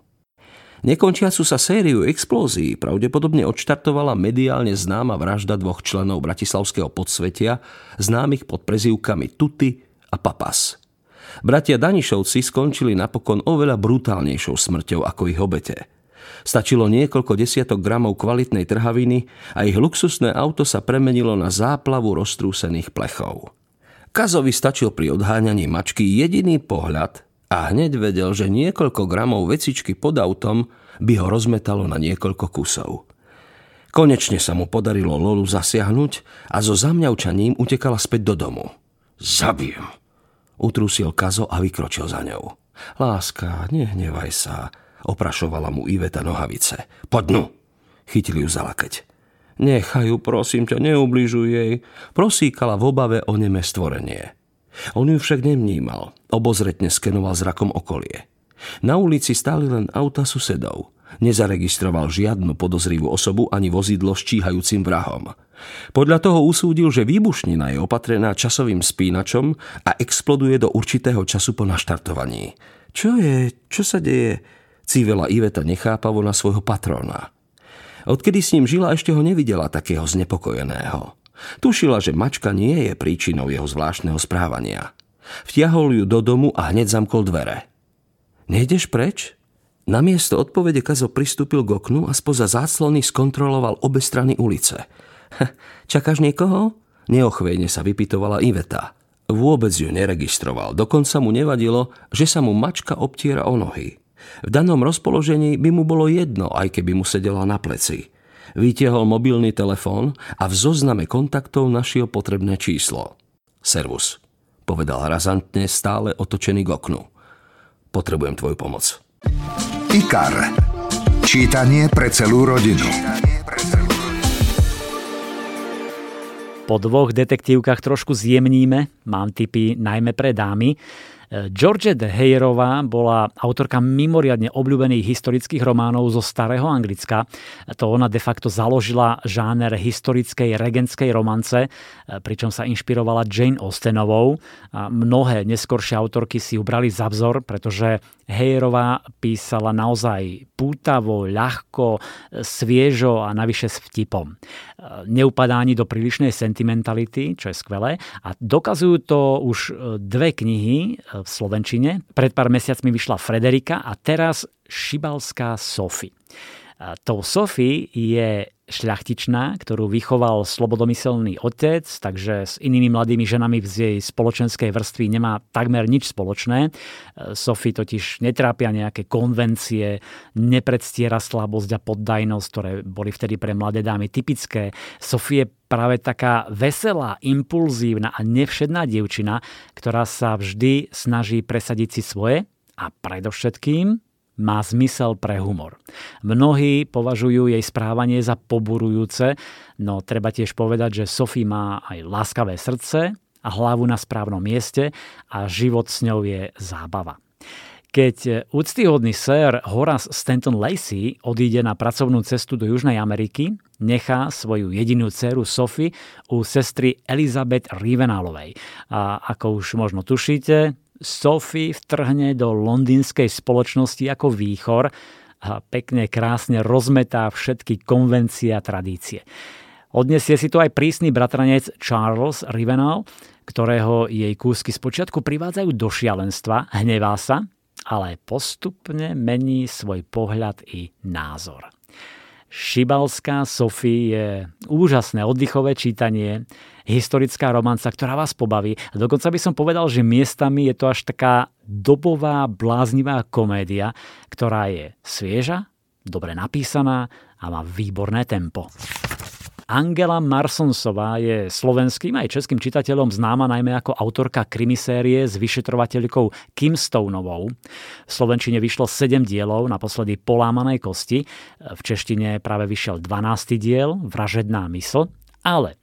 Nekončiacu sa sériu explózií pravdepodobne odštartovala mediálne známa vražda dvoch členov bratislavského podsvetia, známych pod prezývkami Tuty a Papas. Bratia Danišovci skončili napokon oveľa brutálnejšou smrťou ako ich obete – Stačilo niekoľko desiatok gramov kvalitnej trhaviny a ich luxusné auto sa premenilo na záplavu roztrúsených plechov. Kazovi stačil pri odháňaní mačky jediný pohľad a hneď vedel, že niekoľko gramov vecičky pod autom by ho rozmetalo na niekoľko kusov. Konečne sa mu podarilo Lolu zasiahnuť a so zamňaučaním utekala späť do domu. Zabijem, utrúsil Kazo a vykročil za ňou. Láska, nehnevaj sa, Oprašovala mu Iveta nohavice. Podnu! Chytili ju za lakeť. Nechaj ju, prosím ťa, neubližuj jej. Prosíkala v obave o neme stvorenie. On ju však nevnímal. Obozretne skenoval zrakom okolie. Na ulici stáli len auta susedov. Nezaregistroval žiadnu podozrivú osobu ani vozidlo s číhajúcim vrahom. Podľa toho usúdil, že výbušnina je opatrená časovým spínačom a exploduje do určitého času po naštartovaní. Čo je? Čo sa deje? Cívela Iveta nechápavo na svojho patrona. Odkedy s ním žila, ešte ho nevidela takého znepokojeného. Tušila, že mačka nie je príčinou jeho zvláštneho správania. Vtiahol ju do domu a hneď zamkol dvere. Nejdeš preč? Namiesto odpovede Kazo pristúpil k oknu a spoza záclony skontroloval obe strany ulice. Čakáš niekoho? Neochvejne sa vypitovala Iveta. Vôbec ju neregistroval, dokonca mu nevadilo, že sa mu mačka obtiera o nohy. V danom rozpoložení by mu bolo jedno, aj keby mu sedela na pleci. Vytiahol mobilný telefón a v zozname kontaktov našiel potrebné číslo. Servus, povedal razantne stále otočený k oknu. Potrebujem tvoju pomoc. IKAR. Čítanie pre celú rodinu. Po dvoch detektívkach trošku zjemníme, mám tipy najmä pre dámy. Georgette Heyerová bola autorka mimoriadne obľúbených historických románov zo starého Anglicka. To ona de facto založila žáner historickej regentskej romance, pričom sa inšpirovala Jane Austenovou. A mnohé neskoršie autorky si ubrali za vzor, pretože Heyerová písala naozaj pútavo, ľahko, sviežo a navyše s vtipom. Neupadá ani do prílišnej sentimentality, čo je skvelé. A dokazujú to už dve knihy v Slovenčine. Pred pár mesiacmi vyšla Frederika a teraz Šibalská Sofy. Tou Sophie je šľachtičná, ktorú vychoval slobodomyselný otec, takže s inými mladými ženami z jej spoločenskej vrstvy nemá takmer nič spoločné. Sophie totiž netrápia nejaké konvencie, nepredstiera slabosť a poddajnosť, ktoré boli vtedy pre mladé dámy typické. Sophie je práve taká veselá, impulzívna a nevšedná dievčina, ktorá sa vždy snaží presadiť si svoje a predovšetkým má zmysel pre humor. Mnohí považujú jej správanie za poburujúce, no treba tiež povedať, že Sophie má aj láskavé srdce a hlavu na správnom mieste a život s ňou je zábava. Keď úctyhodný sér Horace Stanton Lacey odíde na pracovnú cestu do Južnej Ameriky, nechá svoju jedinú dceru Sophie u sestry Elizabeth Rivenalovej. A ako už možno tušíte, Sophie vtrhne do londýnskej spoločnosti ako výchor a pekne krásne rozmetá všetky konvencie a tradície. Odnesie si to aj prísny bratranec Charles Rivenal, ktorého jej kúsky spočiatku privádzajú do šialenstva, hnevá sa, ale postupne mení svoj pohľad i názor. Šibalská Sofie je úžasné oddychové čítanie, historická romanca, ktorá vás pobaví. A dokonca by som povedal, že miestami je to až taká dobová, bláznivá komédia, ktorá je svieža, dobre napísaná a má výborné tempo. Angela Marsonsová je slovenským aj českým čitateľom známa najmä ako autorka krimisérie s vyšetrovateľkou Kim Stoneovou. V Slovenčine vyšlo 7 dielov, naposledy Polámanej kosti. V češtine práve vyšiel 12. diel, Vražedná mysl. Ale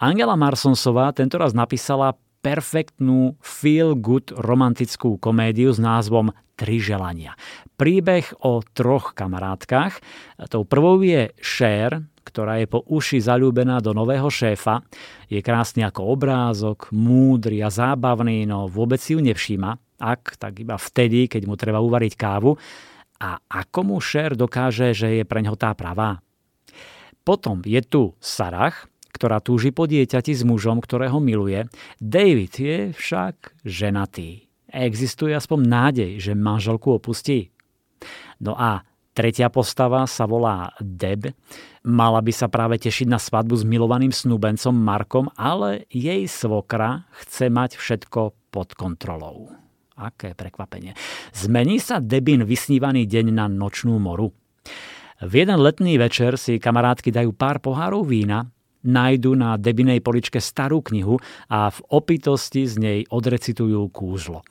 Angela Marsonsová tentoraz napísala perfektnú feel-good romantickú komédiu s názvom Tri želania. Príbeh o troch kamarátkach. Tou prvou je Cher, ktorá je po uši zalúbená do nového šéfa, je krásny ako obrázok, múdry a zábavný, no vôbec si ju nevšíma, ak tak iba vtedy, keď mu treba uvariť kávu. A ako mu Šer dokáže, že je pre ňo tá pravá? Potom je tu Sarah, ktorá túži po dieťati s mužom, ktorého miluje. David je však ženatý. Existuje aspoň nádej, že manželku opustí. No a Tretia postava sa volá Deb. Mala by sa práve tešiť na svadbu s milovaným snúbencom Markom, ale jej svokra chce mať všetko pod kontrolou. Aké prekvapenie. Zmení sa Debin vysnívaný deň na nočnú moru. V jeden letný večer si kamarátky dajú pár pohárov vína, nájdu na Debinej poličke starú knihu a v opitosti z nej odrecitujú kúzlo.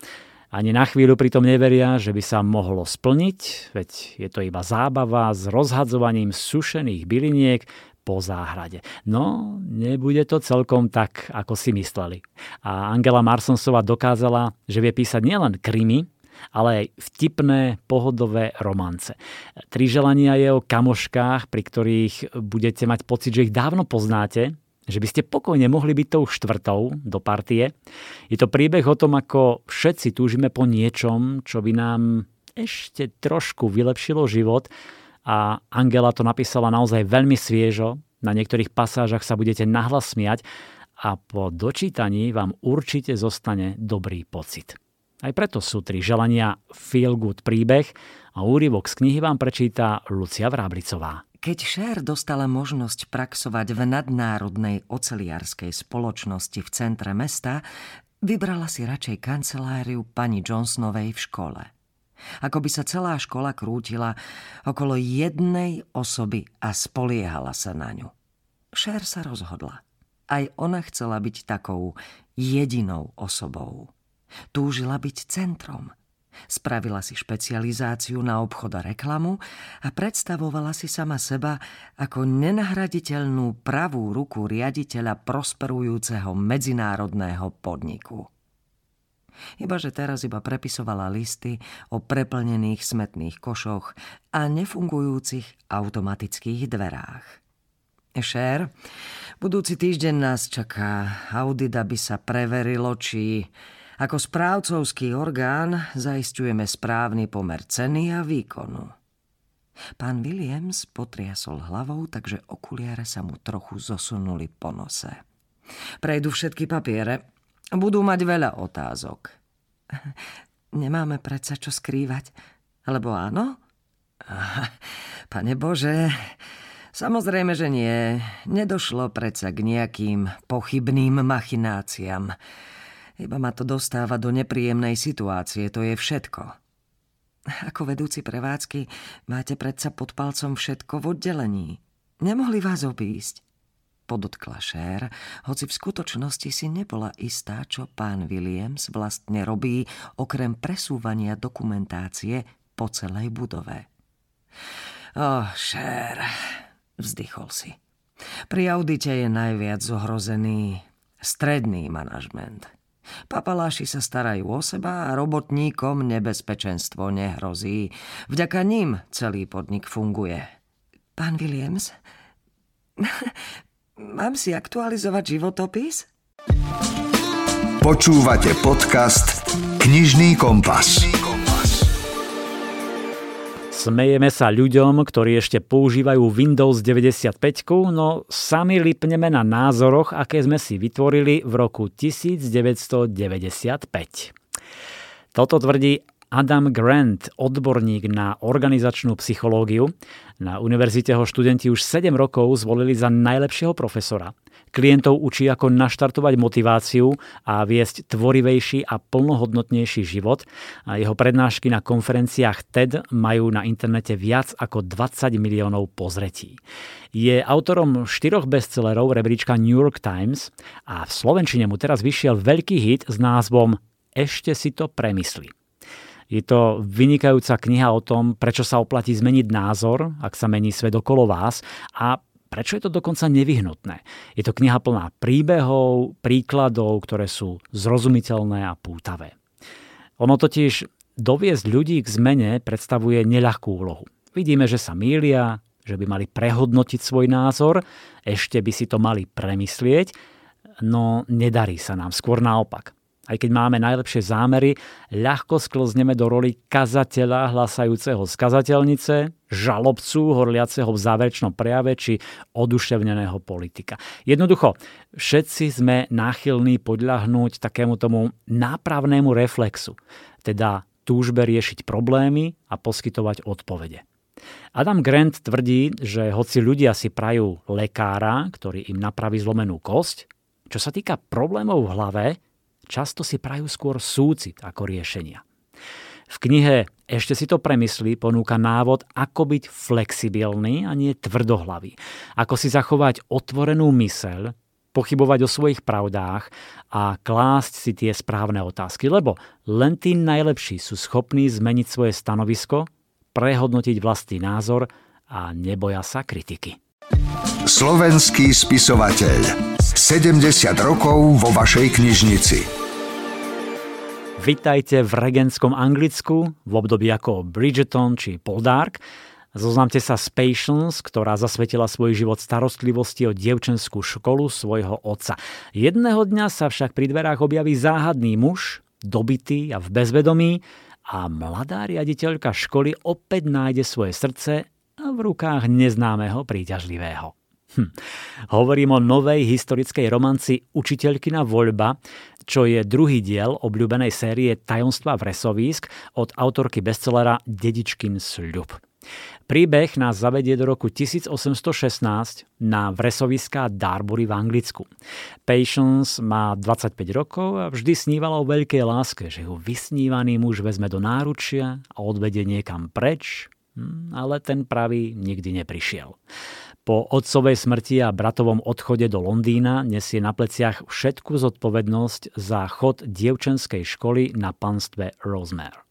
Ani na chvíľu pritom neveria, že by sa mohlo splniť, veď je to iba zábava s rozhadzovaním sušených byliniek po záhrade. No, nebude to celkom tak, ako si mysleli. A Angela Marsonsova dokázala, že vie písať nielen krimi, ale aj vtipné, pohodové romance. Tri želania je o kamoškách, pri ktorých budete mať pocit, že ich dávno poznáte, že by ste pokojne mohli byť tou štvrtou do partie. Je to príbeh o tom, ako všetci túžime po niečom, čo by nám ešte trošku vylepšilo život a Angela to napísala naozaj veľmi sviežo, na niektorých pasážach sa budete nahlas smiať a po dočítaní vám určite zostane dobrý pocit. Aj preto sú tri želania Feel Good príbeh a úryvok z knihy vám prečíta Lucia Vráblicová. Keď Šér dostala možnosť praxovať v nadnárodnej oceliarskej spoločnosti v centre mesta, vybrala si radšej kanceláriu pani Johnsonovej v škole. Ako by sa celá škola krútila okolo jednej osoby a spoliehala sa na ňu. Šér sa rozhodla. Aj ona chcela byť takou jedinou osobou. Túžila byť centrom – Spravila si špecializáciu na obchod a reklamu a predstavovala si sama seba ako nenahraditeľnú pravú ruku riaditeľa prosperujúceho medzinárodného podniku. Ibaže teraz iba prepisovala listy o preplnených smetných košoch a nefungujúcich automatických dverách. Šér, budúci týždeň nás čaká audit, aby sa preverilo, či ako správcovský orgán zaistujeme správny pomer ceny a výkonu. Pán Williams potriasol hlavou, takže okuliare sa mu trochu zosunuli po nose. Prejdu všetky papiere. Budú mať veľa otázok. <laughs> Nemáme predsa čo skrývať. Alebo áno? <laughs> Pane Bože, samozrejme, že nie. Nedošlo predsa k nejakým pochybným machináciám. Iba ma to dostáva do nepríjemnej situácie, to je všetko. Ako vedúci prevádzky máte predsa pod palcom všetko v oddelení. Nemohli vás obísť. Podotkla Šér, hoci v skutočnosti si nebola istá, čo pán Williams vlastne robí, okrem presúvania dokumentácie po celej budove. Oh, Šér, vzdychol si. Pri audite je najviac zohrozený stredný manažment. Papaláši sa starajú o seba a robotníkom nebezpečenstvo nehrozí. Vďaka ním celý podnik funguje. Pán Williams, <laughs> mám si aktualizovať životopis? Počúvate podcast Knižný kompas. Smejeme sa ľuďom, ktorí ešte používajú Windows 95, no sami lipneme na názoroch, aké sme si vytvorili v roku 1995. Toto tvrdí Adam Grant, odborník na organizačnú psychológiu. Na univerzite ho študenti už 7 rokov zvolili za najlepšieho profesora. Klientov učí, ako naštartovať motiváciu a viesť tvorivejší a plnohodnotnejší život. A jeho prednášky na konferenciách TED majú na internete viac ako 20 miliónov pozretí. Je autorom štyroch bestsellerov rebríčka New York Times a v Slovenčine mu teraz vyšiel veľký hit s názvom Ešte si to premysli. Je to vynikajúca kniha o tom, prečo sa oplatí zmeniť názor, ak sa mení svet okolo vás a Prečo je to dokonca nevyhnutné? Je to kniha plná príbehov, príkladov, ktoré sú zrozumiteľné a pútavé. Ono totiž doviesť ľudí k zmene predstavuje neľahkú úlohu. Vidíme, že sa mýlia, že by mali prehodnotiť svoj názor, ešte by si to mali premyslieť, no nedarí sa nám, skôr naopak. Aj keď máme najlepšie zámery, ľahko sklzneme do roli kazateľa hlasajúceho z kazateľnice, žalobcu horliaceho v záverečnom prejave či oduševneného politika. Jednoducho, všetci sme náchylní podľahnúť takému tomu nápravnému reflexu, teda túžbe riešiť problémy a poskytovať odpovede. Adam Grant tvrdí, že hoci ľudia si prajú lekára, ktorý im napraví zlomenú kosť, čo sa týka problémov v hlave, často si prajú skôr súcit ako riešenia. V knihe Ešte si to premyslí ponúka návod, ako byť flexibilný a nie tvrdohlavý. Ako si zachovať otvorenú myseľ, pochybovať o svojich pravdách a klásť si tie správne otázky, lebo len tí najlepší sú schopní zmeniť svoje stanovisko, prehodnotiť vlastný názor a neboja sa kritiky. Slovenský spisovateľ 70 rokov vo vašej knižnici. Vitajte v regentskom Anglicku v období ako Bridgeton či Poldark. Zoznamte sa s Patience, ktorá zasvetila svoj život starostlivosti o dievčenskú školu svojho otca. Jedného dňa sa však pri dverách objaví záhadný muž, dobitý a v bezvedomí a mladá riaditeľka školy opäť nájde svoje srdce v rukách neznámeho príťažlivého. Hm. Hovorím o novej historickej romanci Učiteľkina voľba, čo je druhý diel obľúbenej série Tajomstva vresovísk od autorky bestsellera Dedičkin sľub. Príbeh nás zavedie do roku 1816 na vresoviská Darbury v Anglicku. Patience má 25 rokov a vždy snívala o veľkej láske, že ho vysnívaný muž vezme do náručia a odvedie niekam preč, hm, ale ten pravý nikdy neprišiel. Po otcovej smrti a bratovom odchode do Londýna nesie na pleciach všetku zodpovednosť za chod dievčenskej školy na panstve Rosemere.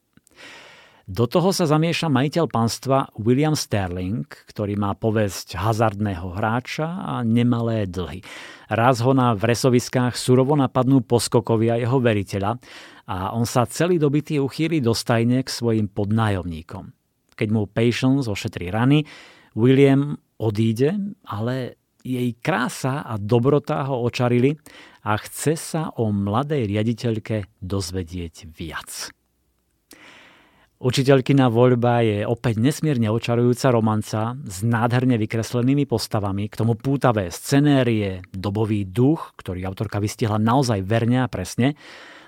Do toho sa zamieša majiteľ panstva William Sterling, ktorý má povesť hazardného hráča a nemalé dlhy. Raz ho na vresoviskách surovo napadnú poskokovia jeho veriteľa a on sa celý dobitý uchýli do stajne k svojim podnájomníkom. Keď mu Patience ošetrí rany, William odíde, ale jej krása a dobrota ho očarili a chce sa o mladej riaditeľke dozvedieť viac. Učiteľkina voľba je opäť nesmierne očarujúca romanca s nádherne vykreslenými postavami, k tomu pútavé scenérie, dobový duch, ktorý autorka vystihla naozaj verne a presne,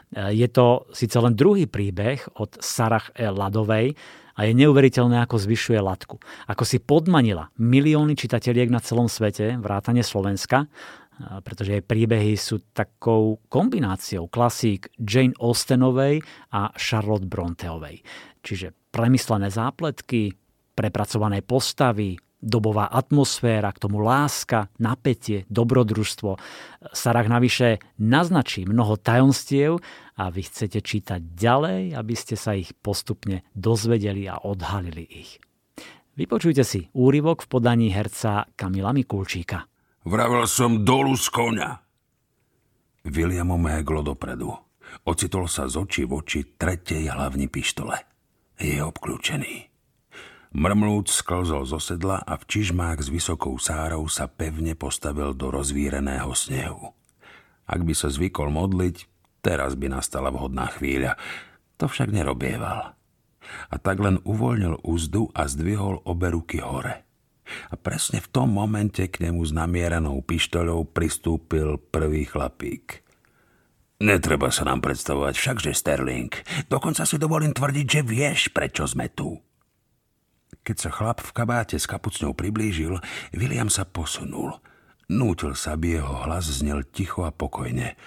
Je to síce len druhý príbeh od Sarah E. Ladovej a je neuveriteľné, ako zvyšuje latku. Ako si podmanila milióny čitateľiek na celom svete, vrátane Slovenska, pretože jej príbehy sú takou kombináciou klasík Jane Austenovej a Charlotte Bronteovej. Čiže premyslené zápletky, prepracované postavy, dobová atmosféra, k tomu láska, napätie, dobrodružstvo. Sarah navyše naznačí mnoho tajomstiev a vy chcete čítať ďalej, aby ste sa ich postupne dozvedeli a odhalili ich. Vypočujte si úryvok v podaní herca Kamila Mikulčíka. Vravel som dolu z koňa. William méhlo dopredu. Ocitol sa z očí v oči tretej hlavni pištole. Je obklúčený. Mrmlúc sklzol zo sedla a v čižmách s vysokou sárou sa pevne postavil do rozvíreného snehu. Ak by sa zvykol modliť, teraz by nastala vhodná chvíľa. To však nerobieval. A tak len uvoľnil úzdu a zdvihol obe ruky hore – a presne v tom momente k nemu s namierenou pištoľou pristúpil prvý chlapík. Netreba sa nám predstavovať všakže Sterling. Dokonca si dovolím tvrdiť, že vieš, prečo sme tu. Keď sa chlap v kabáte s kapucňou priblížil, William sa posunul. Nútil sa, aby jeho hlas znel ticho a pokojne.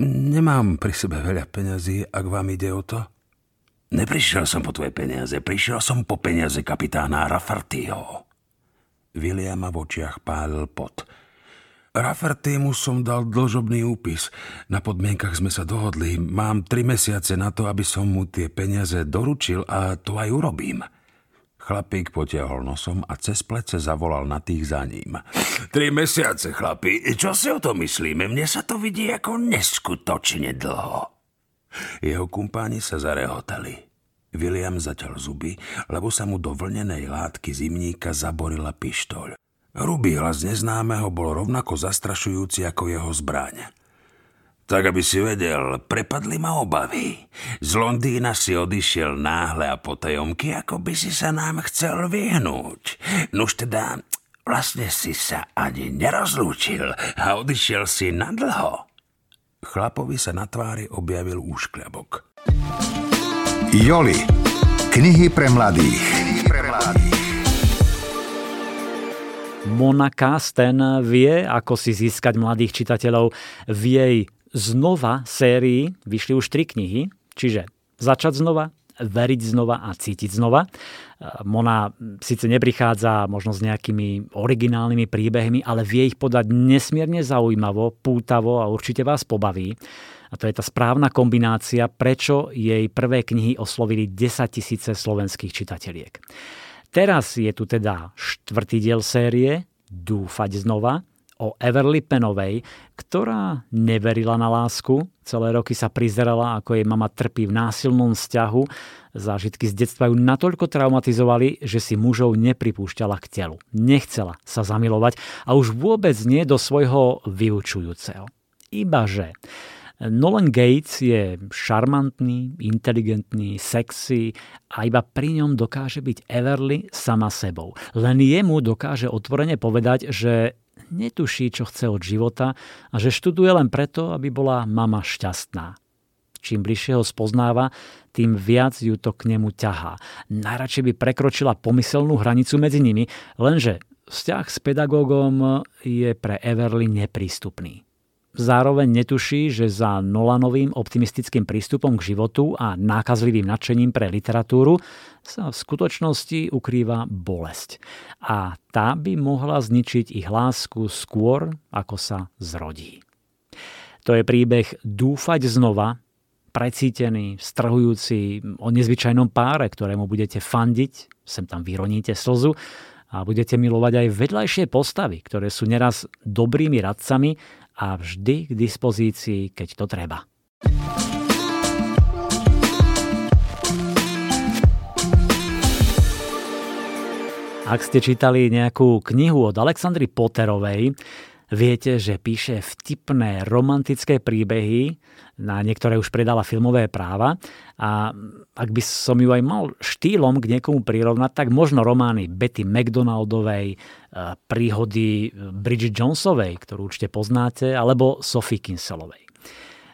Nemám pri sebe veľa peňazí, ak vám ide o to. Neprišiel som po tvoje peniaze, prišiel som po peniaze kapitána Raffartyho. Williama v očiach pálil pot. Raffertymu som dal dlžobný úpis. Na podmienkach sme sa dohodli. Mám tri mesiace na to, aby som mu tie peniaze doručil a to aj urobím. Chlapík potiahol nosom a cez plece zavolal na tých za ním. Tri mesiace, chlapi, čo si o to myslíme? Mne sa to vidí ako neskutočne dlho. Jeho kumpáni sa zarehotali. William zaťal zuby, lebo sa mu do vlnenej látky zimníka zaborila pištoľ. Hrubý hlas neznámeho bol rovnako zastrašujúci ako jeho zbraň. Tak, aby si vedel, prepadli ma obavy. Z Londýna si odišiel náhle a potajomky, ako by si sa nám chcel vyhnúť. Nuž teda, vlastne si sa ani nerozlúčil a odišiel si nadlho. Chlapovi sa na tvári objavil úškľabok. Joli. Knihy pre mladých. Mona Kasten vie, ako si získať mladých čitateľov. V jej znova sérii vyšli už tri knihy, čiže Začať znova, veriť znova a cítiť znova. Mona síce neprichádza možno s nejakými originálnymi príbehmi, ale vie ich podať nesmierne zaujímavo, pútavo a určite vás pobaví. A to je tá správna kombinácia, prečo jej prvé knihy oslovili 10 tisíce slovenských čitateľiek. Teraz je tu teda štvrtý diel série Dúfať znova o Everly Penovej, ktorá neverila na lásku. Celé roky sa prizerala, ako jej mama trpí v násilnom vzťahu. Zážitky z detstva ju natoľko traumatizovali, že si mužov nepripúšťala k telu. Nechcela sa zamilovať a už vôbec nie do svojho vyučujúceho. Ibaže Nolan Gates je šarmantný, inteligentný, sexy a iba pri ňom dokáže byť Everly sama sebou. Len jemu dokáže otvorene povedať, že netuší, čo chce od života a že študuje len preto, aby bola mama šťastná. Čím bližšie ho spoznáva, tým viac ju to k nemu ťahá. Najradšej by prekročila pomyselnú hranicu medzi nimi, lenže vzťah s pedagógom je pre Everly neprístupný. Zároveň netuší, že za Nolanovým optimistickým prístupom k životu a nákazlivým nadšením pre literatúru sa v skutočnosti ukrýva bolesť. A tá by mohla zničiť ich lásku skôr, ako sa zrodí. To je príbeh Dúfať znova, precítený, strhujúci o nezvyčajnom páre, ktorému budete fandiť, sem tam vyroníte slzu a budete milovať aj vedľajšie postavy, ktoré sú neraz dobrými radcami a vždy k dispozícii, keď to treba. Ak ste čítali nejakú knihu od Alexandry Potterovej, Viete, že píše vtipné romantické príbehy, na niektoré už predala filmové práva a ak by som ju aj mal štýlom k niekomu prirovnať, tak možno romány Betty McDonaldovej, e, príhody Bridget Jonesovej, ktorú určite poznáte, alebo Sophie Kinselovej.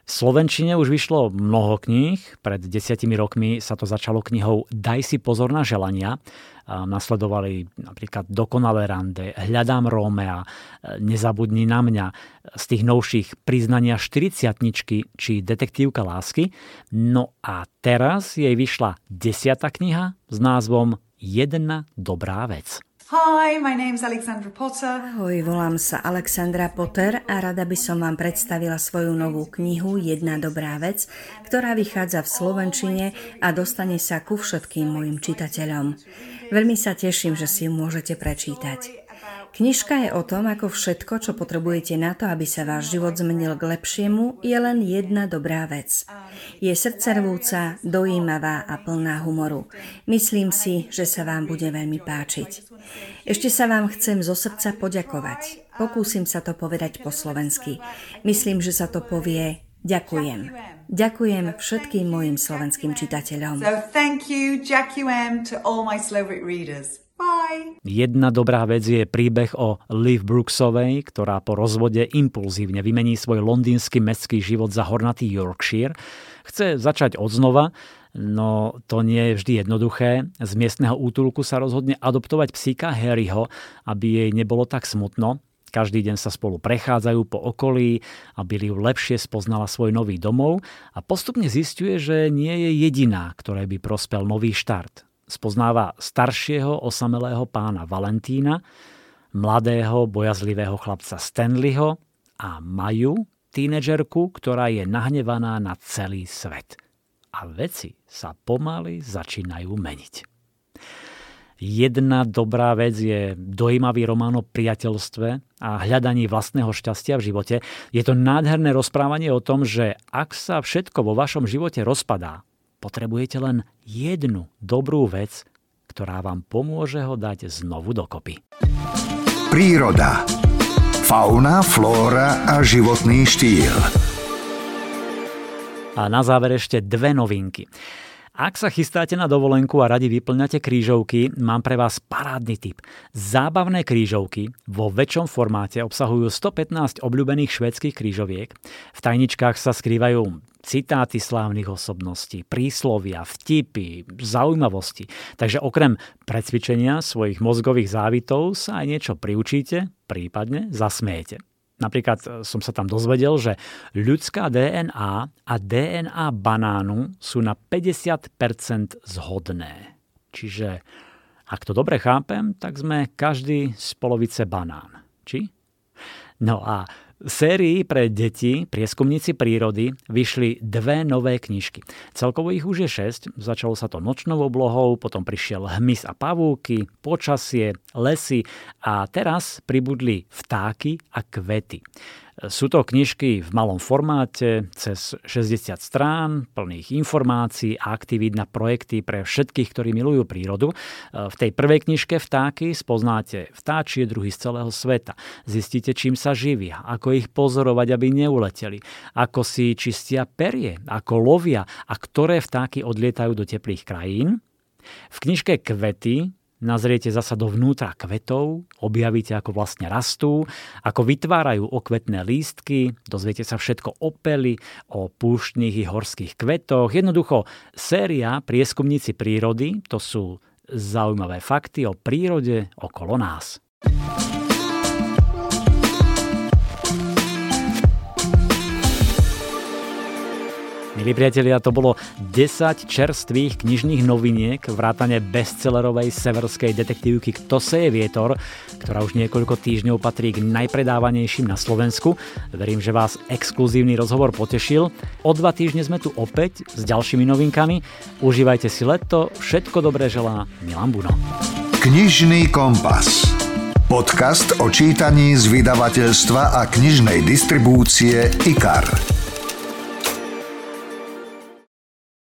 Slovenčine už vyšlo mnoho kníh. Pred desiatimi rokmi sa to začalo knihou Daj si pozor na želania. Nasledovali napríklad Dokonalé rande, Hľadám Rómea, Nezabudni na mňa. Z tých novších priznania 40 či Detektívka lásky. No a teraz jej vyšla desiata kniha s názvom Jedna dobrá vec. Hi, my name's Alexandra Potter. Ahoj, volám sa Alexandra Potter a rada by som vám predstavila svoju novú knihu Jedna dobrá vec, ktorá vychádza v Slovenčine a dostane sa ku všetkým mojim čitateľom. Veľmi sa teším, že si ju môžete prečítať. Knižka je o tom, ako všetko, čo potrebujete na to, aby sa váš život zmenil k lepšiemu, je len jedna dobrá vec. Je srdcervúca, dojímavá a plná humoru. Myslím si, že sa vám bude veľmi páčiť. Ešte sa vám chcem zo srdca poďakovať. Pokúsim sa to povedať po slovensky. Myslím, že sa to povie Ďakujem. Ďakujem všetkým mojim slovenským čitateľom. So thank you, Jackie M, to all my Slovak readers. Bye. Jedna dobrá vec je príbeh o Liv Brooksovej, ktorá po rozvode impulzívne vymení svoj londýnsky mestský život za hornatý Yorkshire. Chce začať odznova, no to nie je vždy jednoduché. Z miestneho útulku sa rozhodne adoptovať psíka Harryho, aby jej nebolo tak smutno. Každý deň sa spolu prechádzajú po okolí, aby Liv lepšie spoznala svoj nový domov a postupne zistuje, že nie je jediná, ktorej by prospel nový štart spoznáva staršieho osamelého pána Valentína, mladého bojazlivého chlapca Stanleyho a Maju, tínedžerku, ktorá je nahnevaná na celý svet. A veci sa pomaly začínajú meniť. Jedna dobrá vec je dojímavý román o priateľstve a hľadaní vlastného šťastia v živote. Je to nádherné rozprávanie o tom, že ak sa všetko vo vašom živote rozpadá, Potrebujete len jednu dobrú vec, ktorá vám pomôže ho dať znovu dokopy. Príroda. Fauna, flóra a životný štýl. A na záver ešte dve novinky. Ak sa chystáte na dovolenku a radi vyplňate krížovky, mám pre vás parádny tip. Zábavné krížovky vo väčšom formáte obsahujú 115 obľúbených švedských krížoviek. V tajničkách sa skrývajú citáty slávnych osobností, príslovia, vtipy, zaujímavosti. Takže okrem precvičenia svojich mozgových závitov sa aj niečo priučíte, prípadne zasmiete. Napríklad e, som sa tam dozvedel, že ľudská DNA a DNA banánu sú na 50% zhodné. Čiže ak to dobre chápem, tak sme každý z polovice banán. Či? No a sérii pre deti, prieskumníci prírody, vyšli dve nové knižky. Celkovo ich už je šesť, začalo sa to nočnou oblohou, potom prišiel hmyz a pavúky, počasie, lesy a teraz pribudli vtáky a kvety. Sú to knižky v malom formáte, cez 60 strán, plných informácií a aktivít na projekty pre všetkých, ktorí milujú prírodu. V tej prvej knižke Vtáky spoznáte vtáčie druhy z celého sveta. Zistíte, čím sa živia, ako ich pozorovať, aby neuleteli, ako si čistia perie, ako lovia a ktoré vtáky odlietajú do teplých krajín. V knižke Kvety nazriete zasa dovnútra kvetov, objavíte, ako vlastne rastú, ako vytvárajú okvetné lístky, dozviete sa všetko o peli, o púštnych i horských kvetoch. Jednoducho, séria Prieskumníci prírody, to sú zaujímavé fakty o prírode okolo nás. Milí priatelia, to bolo 10 čerstvých knižných noviniek, vrátane bestsellerovej severskej detektívky Kto seje vietor, ktorá už niekoľko týždňov patrí k najpredávanejším na Slovensku. Verím, že vás exkluzívny rozhovor potešil. O dva týždne sme tu opäť s ďalšími novinkami. Užívajte si leto, všetko dobré želá Milan Buno. Knižný kompas. Podcast o čítaní z vydavateľstva a knižnej distribúcie IKAR.